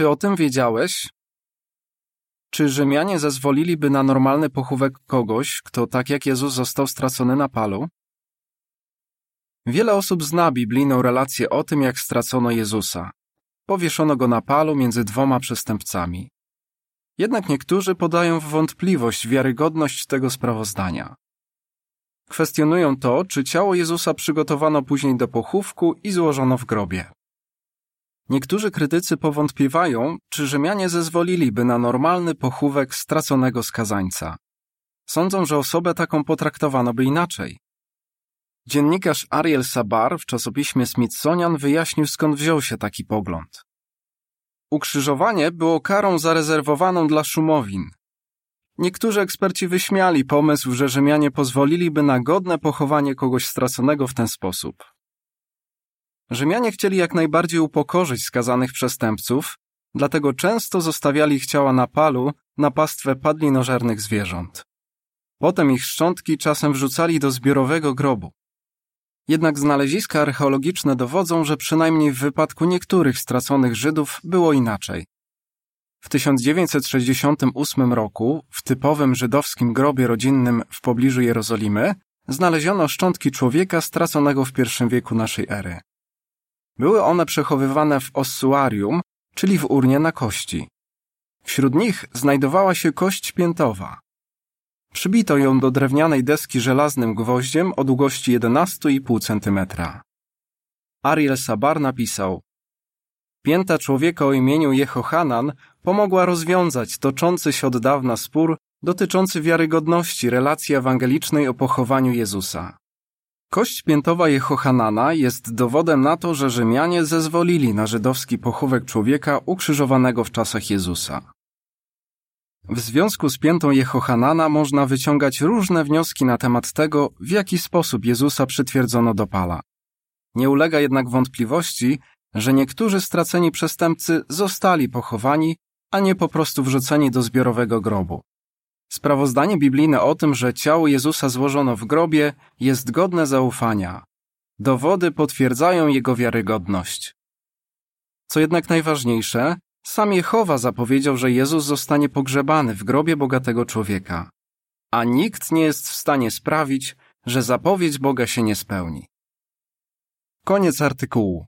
Czy o tym wiedziałeś? Czy Rzymianie zezwoliliby na normalny pochówek kogoś, kto tak jak Jezus został stracony na palu? Wiele osób zna biblijną relację o tym, jak stracono Jezusa. Powieszono go na palu między dwoma przestępcami. Jednak niektórzy podają w wątpliwość wiarygodność tego sprawozdania. Kwestionują to, czy ciało Jezusa przygotowano później do pochówku i złożono w grobie. Niektórzy krytycy powątpiewają, czy Rzymianie zezwoliliby na normalny pochówek straconego skazańca. Sądzą, że osobę taką potraktowano by inaczej. Dziennikarz Ariel Sabar w czasopiśmie Smithsonian wyjaśnił skąd wziął się taki pogląd. Ukrzyżowanie było karą zarezerwowaną dla szumowin. Niektórzy eksperci wyśmiali pomysł, że Rzymianie pozwoliliby na godne pochowanie kogoś straconego w ten sposób. Rzymianie chcieli jak najbardziej upokorzyć skazanych przestępców, dlatego często zostawiali ich ciała na palu na pastwę padlinożernych zwierząt. Potem ich szczątki czasem wrzucali do zbiorowego grobu. Jednak znaleziska archeologiczne dowodzą, że przynajmniej w wypadku niektórych straconych Żydów było inaczej. W 1968 roku, w typowym żydowskim grobie rodzinnym w pobliżu Jerozolimy, znaleziono szczątki człowieka straconego w I wieku naszej ery. Były one przechowywane w ossuarium, czyli w urnie na kości. Wśród nich znajdowała się kość piętowa. Przybito ją do drewnianej deski żelaznym gwoździem o długości 11,5 cm. Ariel Sabar napisał Pięta człowieka o imieniu Jehohanan pomogła rozwiązać toczący się od dawna spór dotyczący wiarygodności relacji ewangelicznej o pochowaniu Jezusa. Kość piętowa Jehohanana jest dowodem na to, że Rzymianie zezwolili na żydowski pochówek człowieka ukrzyżowanego w czasach Jezusa. W związku z piętą Jehohanana można wyciągać różne wnioski na temat tego, w jaki sposób Jezusa przytwierdzono do pala. Nie ulega jednak wątpliwości, że niektórzy straceni przestępcy zostali pochowani, a nie po prostu wrzuceni do zbiorowego grobu. Sprawozdanie biblijne o tym, że ciało Jezusa złożono w grobie, jest godne zaufania. Dowody potwierdzają jego wiarygodność. Co jednak najważniejsze, sam Jehowa zapowiedział, że Jezus zostanie pogrzebany w grobie bogatego człowieka, a nikt nie jest w stanie sprawić, że zapowiedź Boga się nie spełni. Koniec artykułu.